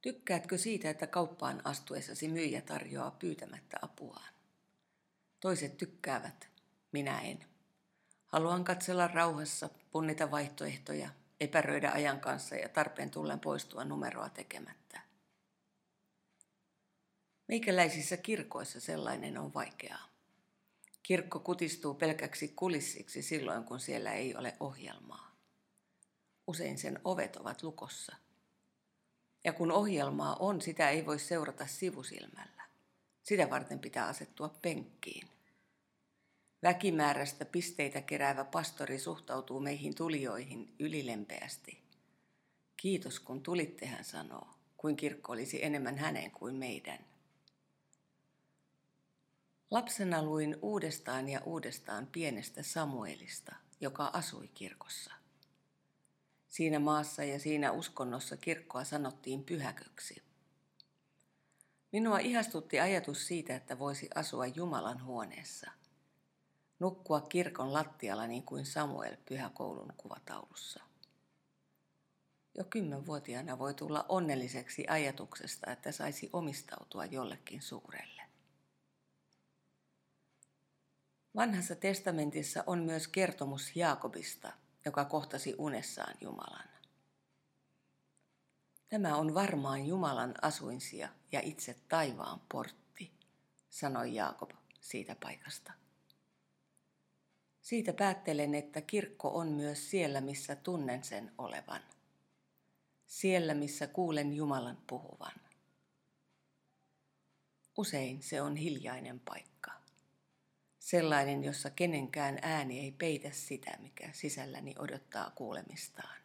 Tykkäätkö siitä, että kauppaan astuessasi myyjä tarjoaa pyytämättä apuaan? Toiset tykkäävät, minä en. Haluan katsella rauhassa, punnita vaihtoehtoja, epäröidä ajan kanssa ja tarpeen tullen poistua numeroa tekemättä. Meikäläisissä kirkoissa sellainen on vaikeaa. Kirkko kutistuu pelkäksi kulissiksi silloin, kun siellä ei ole ohjelmaa. Usein sen ovet ovat lukossa. Ja kun ohjelmaa on, sitä ei voi seurata sivusilmällä. Sitä varten pitää asettua penkkiin. Väkimäärästä pisteitä keräävä pastori suhtautuu meihin tulijoihin ylilempeästi. Kiitos kun tulitte, hän sanoo, kuin kirkko olisi enemmän hänen kuin meidän. Lapsena luin uudestaan ja uudestaan pienestä Samuelista, joka asui kirkossa. Siinä maassa ja siinä uskonnossa kirkkoa sanottiin pyhäköksi. Minua ihastutti ajatus siitä, että voisi asua Jumalan huoneessa. Nukkua kirkon lattialla niin kuin Samuel pyhäkoulun kuvataulussa. Jo kymmenvuotiaana voi tulla onnelliseksi ajatuksesta, että saisi omistautua jollekin suurelle. Vanhassa testamentissa on myös kertomus Jaakobista, joka kohtasi unessaan Jumalan. Tämä on varmaan Jumalan asuinsia ja itse taivaan portti, sanoi Jaakob siitä paikasta. Siitä päättelen, että kirkko on myös siellä, missä tunnen sen olevan. Siellä, missä kuulen Jumalan puhuvan. Usein se on hiljainen paikka. Sellainen, jossa kenenkään ääni ei peitä sitä, mikä sisälläni odottaa kuulemistaan.